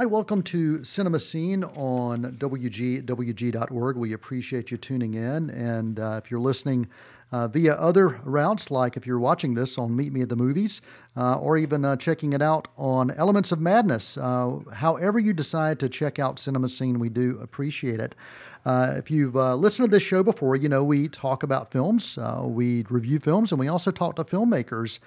Hi, welcome to Cinema Scene on WGWG.org. We appreciate you tuning in. And uh, if you're listening uh, via other routes, like if you're watching this on Meet Me at the Movies, uh, or even uh, checking it out on Elements of Madness, uh, however you decide to check out Cinema Scene, we do appreciate it. Uh, if you've listened to this show before, you know we talk about films, we review films, and we also talk to filmmakers.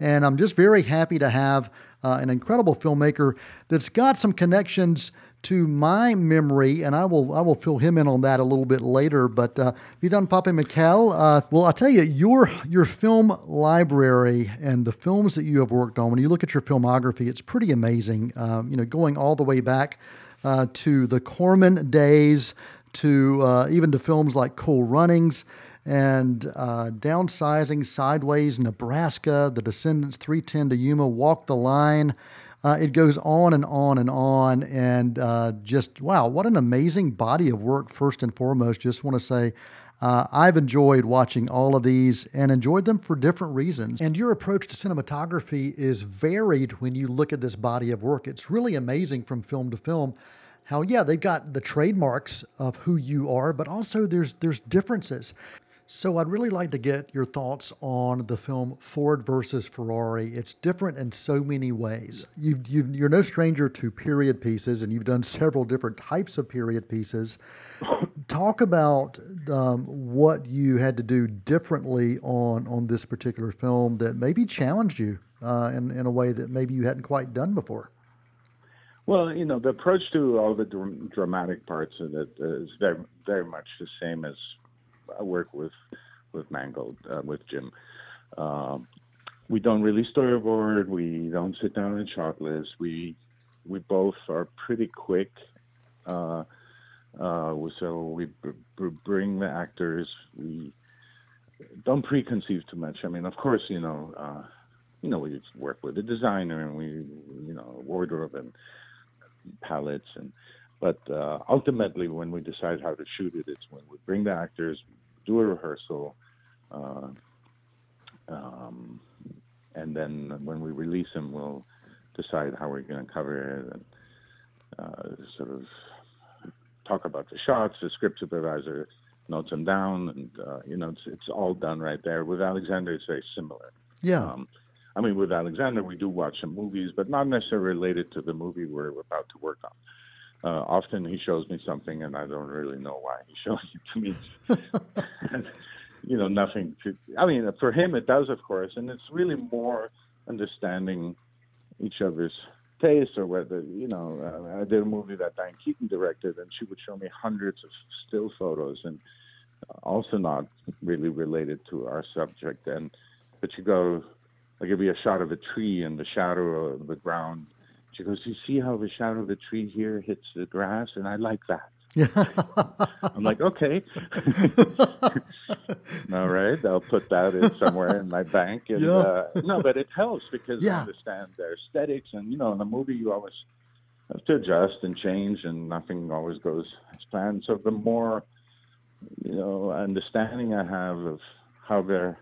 And I'm just very happy to have uh, an incredible filmmaker that's got some connections to my memory, and I will I will fill him in on that a little bit later. But uh, Phedon Papamichael, uh, well, I'll tell you, your your film library and the films that you have worked on. When you look at your filmography, it's pretty amazing. Um, you know, going all the way back uh, to the Corman days, to uh, even to films like Cool Runnings and uh, downsizing sideways nebraska the descendants 310 to yuma walk the line uh, it goes on and on and on and uh, just wow what an amazing body of work first and foremost just want to say uh, I've enjoyed watching all of these and enjoyed them for different reasons. And your approach to cinematography is varied when you look at this body of work. It's really amazing from film to film how yeah they've got the trademarks of who you are but also there's there's differences so, I'd really like to get your thoughts on the film Ford versus Ferrari. It's different in so many ways. you are no stranger to period pieces, and you've done several different types of period pieces. Talk about um, what you had to do differently on, on this particular film that maybe challenged you uh, in, in a way that maybe you hadn't quite done before. Well, you know, the approach to all the dr- dramatic parts of it is very, very much the same as I work with with Mangold uh, with Jim. Um, we don't really storyboard. We don't sit down and shot list. We we both are pretty quick. Uh, uh, so we b- b- bring the actors. We don't preconceive too much. I mean, of course, you know, uh, you know, we work with a designer and we, you know, wardrobe and palettes and but uh, ultimately, when we decide how to shoot it, it's when we bring the actors, do a rehearsal, uh, um, and then when we release them, we'll decide how we're going to cover it and uh, sort of talk about the shots. The script supervisor notes them down, and uh, you know, it's it's all done right there. With Alexander, it's very similar. Yeah. Um, I mean, with Alexander, we do watch some movies, but not necessarily related to the movie we're about to work on uh, often he shows me something and I don't really know why he shows it to me. you know, nothing to, I mean, for him it does, of course, and it's really more understanding each other's taste or whether, you know, uh, I did a movie that Diane Keaton directed and she would show me hundreds of still photos and also not really related to our subject. And, but you go, like, it'd be a shot of a tree and the shadow of the ground she goes, You see how the shadow of the tree here hits the grass? And I like that. I'm like, okay. All right, I'll put that in somewhere in my bank. And yeah. uh, no, but it helps because yeah. I understand their aesthetics, and you know, in the movie you always have to adjust and change, and nothing always goes as planned. So the more you know, understanding I have of how they're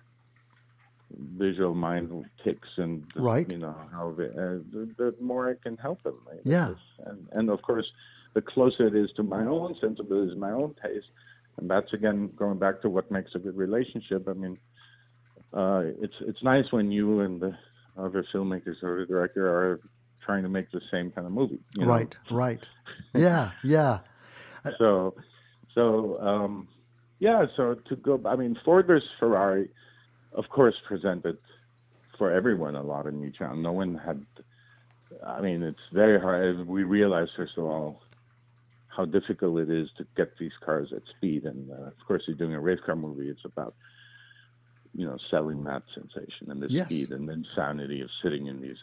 visual mind ticks and right. you know how the, uh, the, the, more I can help them. Yeah, and and of course, the closer it is to my own sensibilities, my own taste, and that's again going back to what makes a good relationship. I mean, uh, it's it's nice when you and the other filmmakers or the director are trying to make the same kind of movie. right, know? right. Yeah, yeah. so, so um, yeah. So to go, I mean, Ford versus Ferrari of course, presented for everyone a lot in Newtown. No one had. I mean, it's very hard. We realize, first of all, how difficult it is to get these cars at speed. And uh, of course, you're doing a race car movie. It's about you know selling that sensation and the yes. speed and the insanity of sitting in these,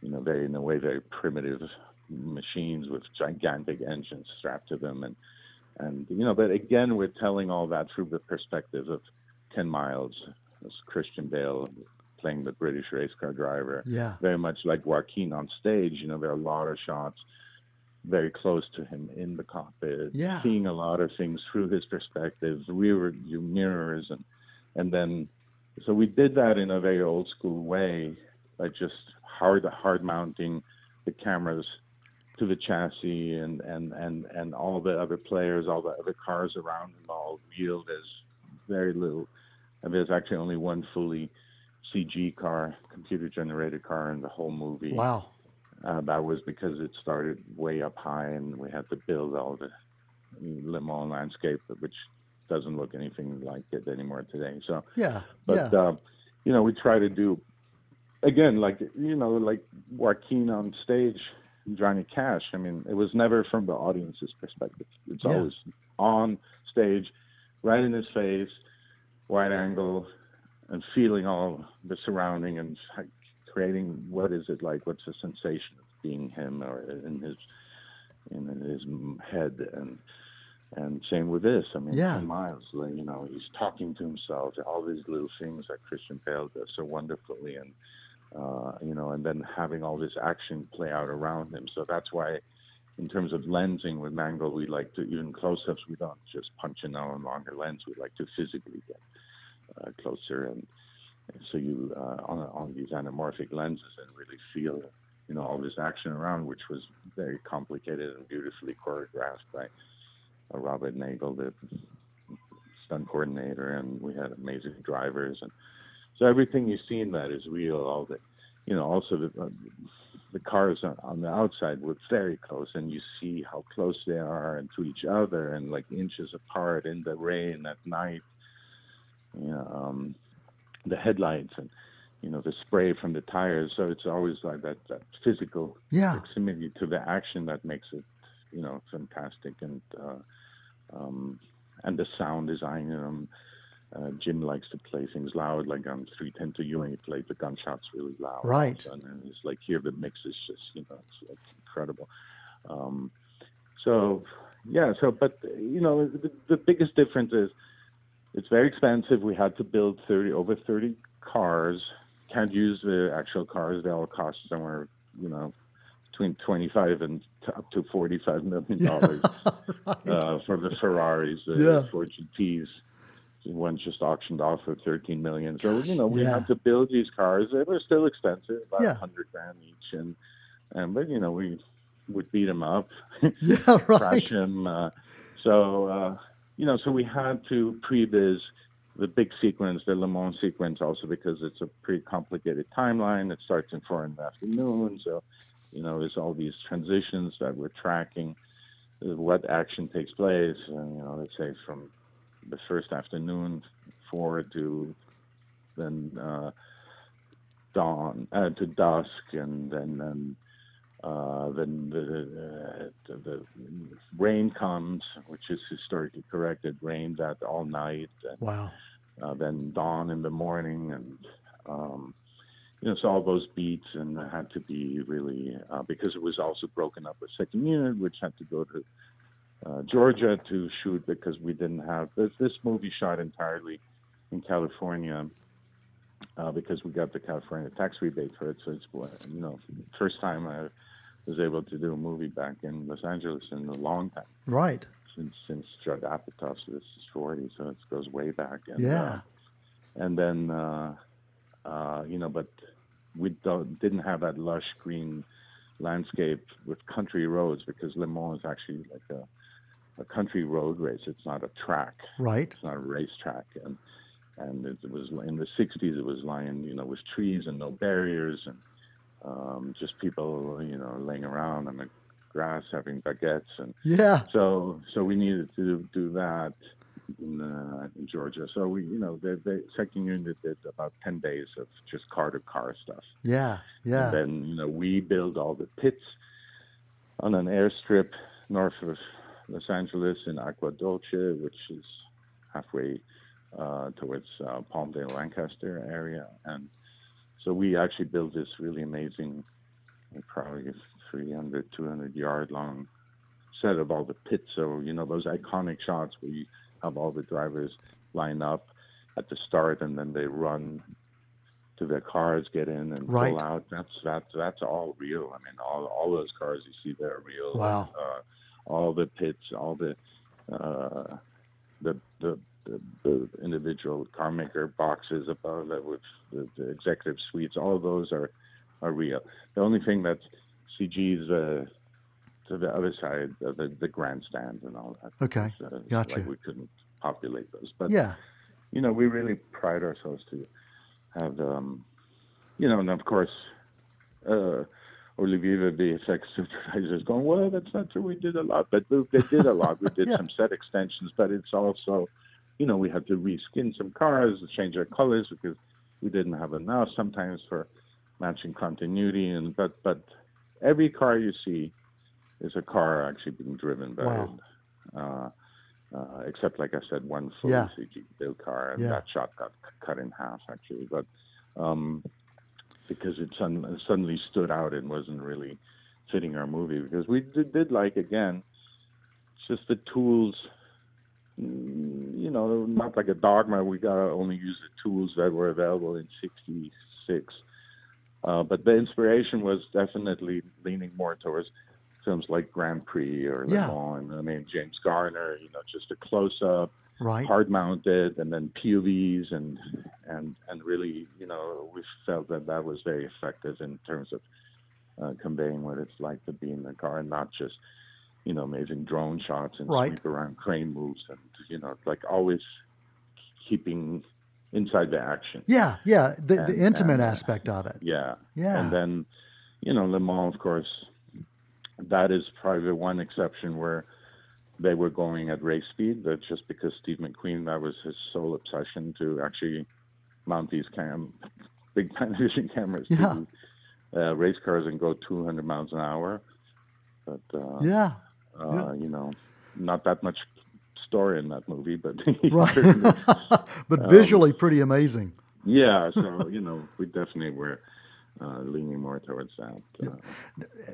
you know, very in a way very primitive machines with gigantic engines strapped to them and and you know but again we're telling all that through the perspective of Ken Miles as Christian Bale playing the British race car driver. Yeah. Very much like Joaquin on stage. You know, there are a lot of shots very close to him in the cockpit, yeah. seeing a lot of things through his perspective, rear view mirrors, and and then so we did that in a very old school way by just hard hard mounting the cameras to the chassis and and and and all the other players, all the other cars around them, all real. as very little. And there's actually only one fully CG car, computer generated car in the whole movie. Wow. Uh, that was because it started way up high, and we had to build all the Le Mans landscape, which doesn't look anything like it anymore today. So yeah, but yeah. uh, you know, we try to do again, like you know, like Joaquin on stage, Johnny Cash. I mean, it was never from the audience's perspective. It's Yeah. always on stage, right in his face, wide angle, and feeling all the surrounding and like, creating what is it like? What's the sensation of being him or in his in his head and and same with this. I mean, Yeah. miles, you know, he's talking to himself, all these little things that Christian Bale does so wonderfully, and uh, you know, and then having all this action play out around him. So that's why, in terms of lensing with Mangold, we like to even close-ups. We don't just punch in a longer lens. We like to physically get uh, closer, and, and so you uh, on on these anamorphic lenses and really feel. You know all this action around, which was very complicated and beautifully choreographed by uh, Robert Nagle, the stunt coordinator, and we had amazing drivers, and so everything you see in that is real. All the, you know, also the uh, the cars on, on the outside were very close, and you see how close they are and to each other, and like inches apart in the rain at night. You know, um, the headlights and you know the spray from the tires. So it's always like that that physical Yeah. proximity to the action that makes it, you know, fantastic and uh, um, and the sound design. Um, uh, Jim likes to play things loud, like um, on 310 to Yuma, he played the gunshots really loud. Right. And it's like here the mix is just, you know, it's, it's incredible. Um, so, yeah, so, but, you know, the, the, biggest difference is it's very expensive. We had to build 30, over 30 cars. Can't use the actual cars. They all cost somewhere, you know, between 25 and up to 45 million dollars right. uh, for the Ferraris, the yeah. GTS one's just auctioned off for 13 million. So, you know, we yeah. have to build these cars. They were still expensive, about yeah. 100 grand each. And, and, but, you know, we would beat them up, yeah, right. them. Uh, so, uh, you know, so we had to previs the big sequence, the Le Mans sequence, also because it's a pretty complicated timeline. It starts in four in the afternoon. So, you know, there's all these transitions that we're tracking uh, what action takes place, and you know, let's say from the first afternoon forward to then uh, dawn uh, to dusk, and then then uh, then the, the, the rain comes, which is historically correct. It rained that all night, and Wow. uh, then dawn in the morning, and um, you know, so all those beats, and it had to be really uh, because it was also broken up with second unit, which had to go to uh, Georgia to shoot because we didn't have this. This movie shot entirely in California uh, because we got the California tax rebate for it. So it's you know first time I was able to do a movie back in Los Angeles in a long time Right. since since Judd Apatow. So this is 40, so it goes way back. And, Yeah. uh, and then uh, uh, you know, but we don't, didn't have that lush green landscape with country roads because Le Mans is actually like a a country road race. It's not a track. Right. It's not a racetrack. And and it was in the 60s. It was lying, you know, with trees and no barriers and um, just people, you know, laying around on the grass having baguettes and Yeah. so so we needed to do that in, uh, in Georgia. So we, you know, the, the second unit did about 10 days of just car to car stuff. Yeah. Yeah. And then, you know, we build all the pits on an airstrip north of Los Angeles in Agua Dulce, which is halfway uh, towards uh, Palmdale, Lancaster area. And so we actually built this really amazing, probably 300, 200 yard long set of all the pits. So, you know, those iconic shots where you have all the drivers line up at the start and then they run to their cars, get in and Right. pull out. That's that's that's all real. I mean, all all those cars you see there are real. Wow. Uh, all the pits, all the uh, the, the the the individual car maker boxes above it with the, the executive suites. All of those are are real. The only thing that's CG's uh, to the other side, of the the grandstands and all that. Okay, uh, gotcha. Like we couldn't populate those, but yeah, you know, we really pride ourselves to have, um, you know, and of course, uh, Olivier, the effects supervisor, is going, well, that's not true. We did a lot, but they did a lot. We did Yeah. some set extensions, but it's also, you know, we had to reskin some cars, change our colors because we didn't have enough sometimes for matching continuity. And but but every car you see is a car actually being driven by. Wow. Uh, uh, except, like I said, one full Yeah. CG built car, and Yeah. that shot got c- cut in half actually. But um, because it sudden, suddenly stood out and wasn't really fitting our movie, because we did, did like again, just the tools. mm, You know, not like a dogma. We gotta only use the tools that were available in '66. Uh, but the inspiration was definitely leaning more towards films like Grand Prix or Le Yeah. Mans. I mean, James Garner. You know, just a close up right. hard mounted and then POVs and and and really you know we felt that that was very effective in terms of uh, conveying what it's like to be in the car and not just you know amazing drone shots and Right. sweep around crane moves and you know like always keeping inside the action Yeah, yeah, the, And- the intimate and, aspect of it. yeah Yeah, and then, you know, Le Mans, of course, that is probably the one exception where they were going at race speed. That's just because Steve McQueen, that was his sole obsession to actually mount these cam, big Panavision cameras Yeah. to uh, race cars and go 200 miles an hour. But, uh, yeah, uh, you know, not that much story in that movie, but right. but Um, visually pretty amazing. yeah, so, you know, we definitely were uh, leaning more towards that. Uh,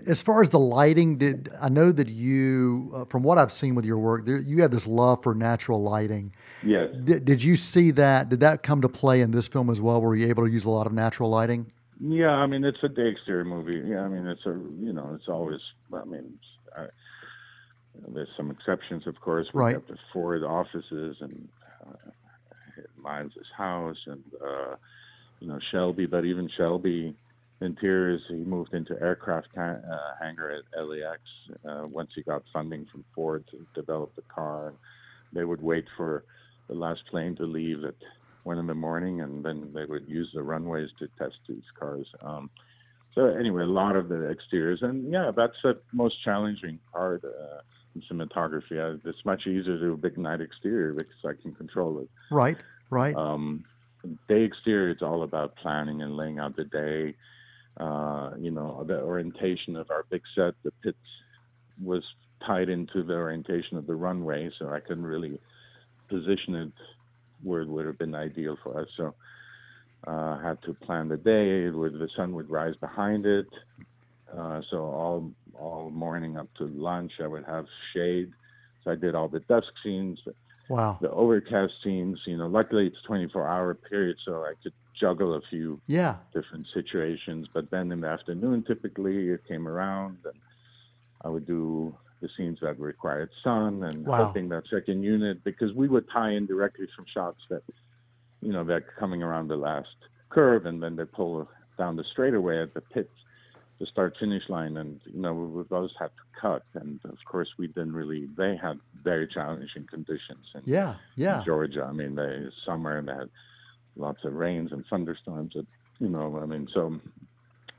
As far as the lighting, did I know that you, uh, from what I've seen with your work, there, you have this love for natural lighting. yes. Did, did you see that? Did that come to play in this film as well? Were you able to use a lot of natural lighting? Yeah, I mean it's a day exterior movie. Yeah, I mean it's a you know it's always. I mean, I, there's some exceptions, of course. We Right. have the Ford offices and uh, house and uh, you know Shelby, but even Shelby interiors. He moved into aircraft ca- uh, hangar at LAX uh, once he got funding from Ford to develop the car. They would wait for the last plane to leave at one in the morning, and then they would use the runways to test these cars. Um, so anyway, a lot of the exteriors, and yeah, that's the most challenging part uh, in cinematography. Uh, it's much easier to do a big night exterior because I can control it. Right, right. Um, day exterior, it's all about planning and laying out the day. Uh, you know, the orientation of our big set, the pits was tied into the orientation of the runway, so I couldn't really position it where it would have been ideal for us. So uh, had to plan the day where the sun would rise behind it. Uh, so all all morning up to lunch, I would have shade. So I did all the dusk scenes, wow. the overcast scenes. You know, luckily it's 24 hour period, so I could juggle a few Yeah, different situations. But then in the afternoon, typically it came around, and I would do the scenes that required sun and Wow. hoping that second unit because we would tie in directly from shots that you know they're coming around the last curve and then they pull down the straightaway at the pit the start finish line and you know we those had to cut and of course we didn't really they had very challenging conditions in yeah, yeah. Georgia. I mean, they summer and they had lots of rains and thunderstorms. That, you know, I mean, so,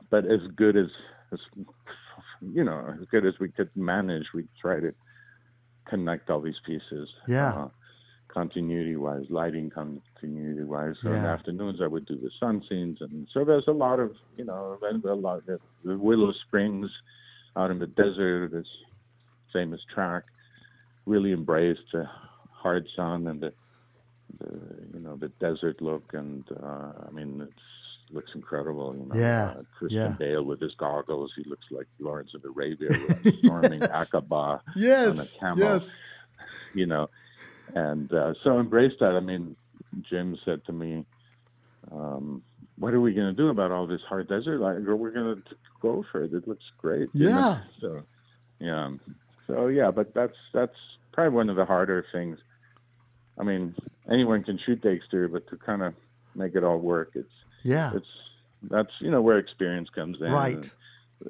but as good as, as you know, as good as we could manage, we try to connect all these pieces. Yeah. Uh, continuity wise, lighting continuity wise. So in the afternoons, I would do the sun scenes, and so there's a lot of you know, a lot of the Willow Springs out in the desert, this famous track, really embraced the hard sun and the, the you know the desert look, and uh, I mean it looks incredible. You know, Yeah, uh, Christian yeah. Bale with his goggles, he looks like Lawrence of Arabia storming Yes. Aqaba Yes, camel. yes. you know, and uh, so embrace that. I mean, Jim said to me, um, "What are we going to do about all this hard desert? Like, we're going to go for it. It looks great." Yeah. So, yeah. So yeah, but that's that's probably one of the harder things. I mean, anyone can shoot the exterior, but to kind of make it all work, it's Yeah, it's that's you know where experience comes in Right.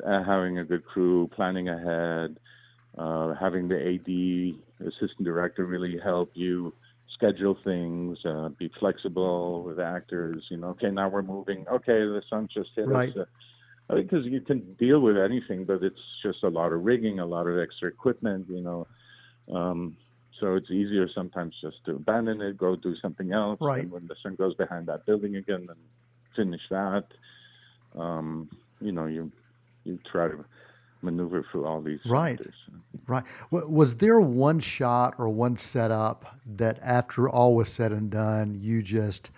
uh, having a good crew planning ahead uh, having the AD assistant director really help you schedule things, uh, be flexible with actors. You know, okay, now we're moving. Okay, the sun just hit Right. us. Uh, because you can deal with anything, but it's just a lot of rigging, a lot of extra equipment. You know, um, so it's easier sometimes just to abandon it, go do something else. Right. And when the sun goes behind that building again, then finish that. Um, you know, you you try to maneuver through all these Right. Right. Was there one shot or one setup that, after all was said and done, you just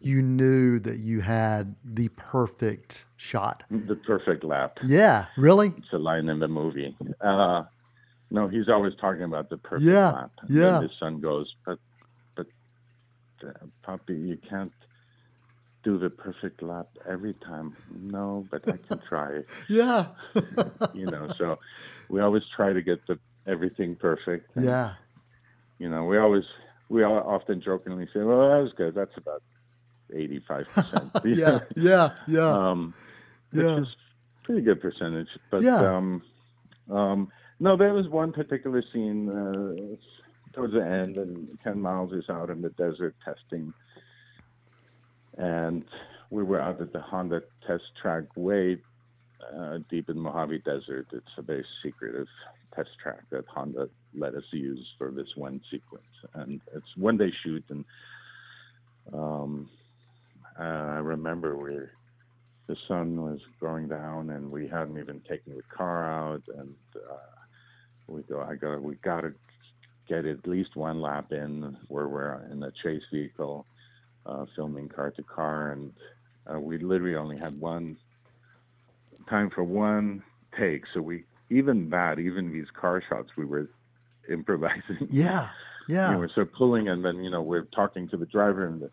you knew that you had the perfect shot? The perfect lap. Yeah. Really? It's a line in the movie. Uh, no, he's always talking about the perfect Yeah, lap. yeah. The sun goes, but but uh, Poppy, you can't do the perfect lap every time. No, but I can try. Yeah. you know, so we always try to get the everything perfect. And, yeah. You know, we always we all often jokingly say, "Well, that was good. That's about eighty-five percent." Yeah. Yeah. Yeah. um, which Yeah. is pretty good percentage. But Yeah. um, um, no, there was one particular scene uh, towards the end, and Ken Miles is out in the desert testing, and we were out at the Honda test track way uh, deep in Mojave Desert. It's a very secretive test track that Honda let us use for this one sequence, and it's one day shoot, and um, I remember we the sun was going down and we hadn't even taken the car out. And uh, we go I go we got to get at least one lap in where we're in a chase vehicle uh, filming car to car and uh, we literally only had one time for one take so we even that even these car shots we were improvising yeah. Yeah. you know, so pulling, and then you know we're talking to the driver and the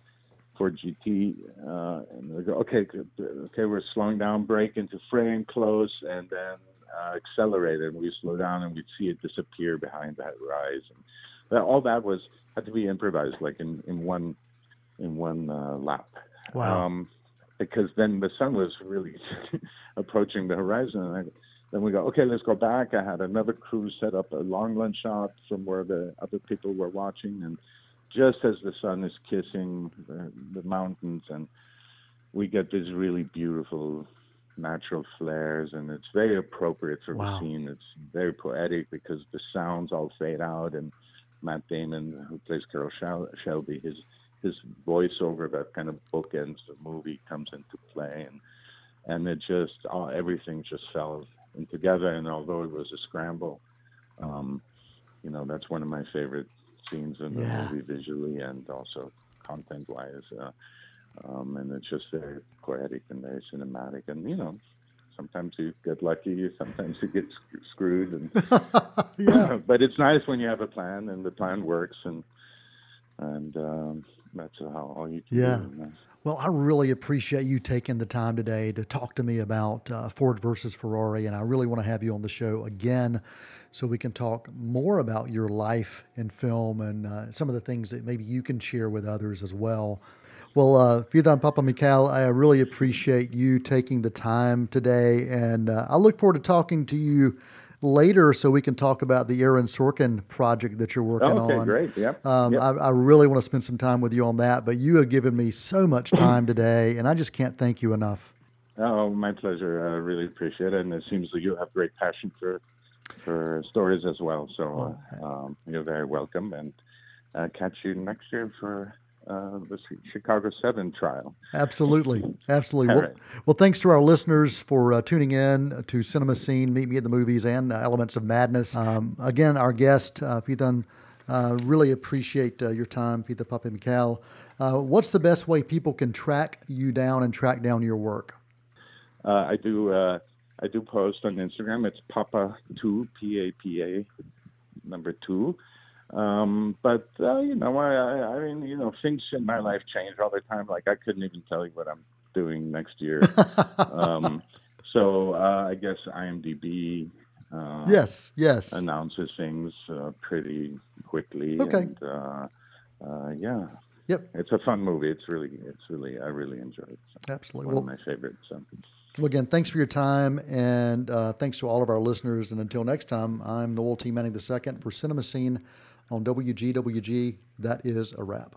Ford GT, uh, and they go, okay, okay, we're slowing down, brake into frame, close, and then uh, accelerate, and we slow down, and we'd see it disappear behind that rise, and that, all that was had to be improvised, like in in one in one uh, lap. Wow. Um, because then the sun was really approaching the horizon, and I, then we go, okay, let's go back. I had another crew set up a long lens shot from where the other people were watching, and just as the sun is kissing the, the mountains, and we get these really beautiful natural flares, and it's very appropriate for Wow. the scene. It's very poetic because the sounds all fade out, and Matt Damon, who plays Carroll Shel- Shelby, his his voiceover that kind of bookends the movie comes into play, and and it just all, everything just fell in together. And although it was a scramble, um, you know that's one of my favorite scenes in the Yeah. movie visually and also content-wise. Uh, um, and it's just very poetic and very cinematic. And you know, sometimes you get lucky, sometimes you get sc- screwed, and yeah. but it's nice when you have a plan and the plan works, and and um, that's how all you can Yeah. do. Well, I really appreciate you taking the time today to talk to me about uh, Ford versus Ferrari, and I really want to have you on the show again so we can talk more about your life in film and uh, some of the things that maybe you can share with others as well. Well, uh, Phedon Papamichael, I really appreciate you taking the time today, and uh, I look forward to talking to you later so we can talk about the Aaron Sorkin project that you're working okay, on. great. Yep. Um, yep. I, I really want to spend some time with you on that, but you have given me so much time today, and I just can't thank you enough. Oh, my pleasure. I really appreciate it, and it seems that you have great passion for for stories as well. So uh, um, you're very welcome, and uh, catch you next year for uh, the Chicago Seven trial. Absolutely, absolutely. Well, right. well, thanks to our listeners for uh, tuning in to Cinema Scene, Meet Me at the Movies, and uh, Elements of Madness. Um, again, our guest, uh, Phedon, uh, really appreciate uh, your time, Fita Papa. Uh, what's the best way people can track you down and track down your work? Uh, I do. Uh, I do post on Instagram. It's Papa Two P A P A number two. Um, but uh, you know, I, I, mean, you know, things in my life change all the time. Like I couldn't even tell you what I'm doing next year. um, so uh, I guess IMDb. Uh, yes, yes. Announces things uh, pretty quickly. Okay. And, uh, uh, yeah. Yep. It's a fun movie. It's really, it's really, I really enjoy it. It's Absolutely. one Well, of my favorites. So. Well, again, thanks for your time, and uh, thanks to all of our listeners. And until next time, I'm Noel T. Manning II for Cinema Scene on WGWG. That is a wrap.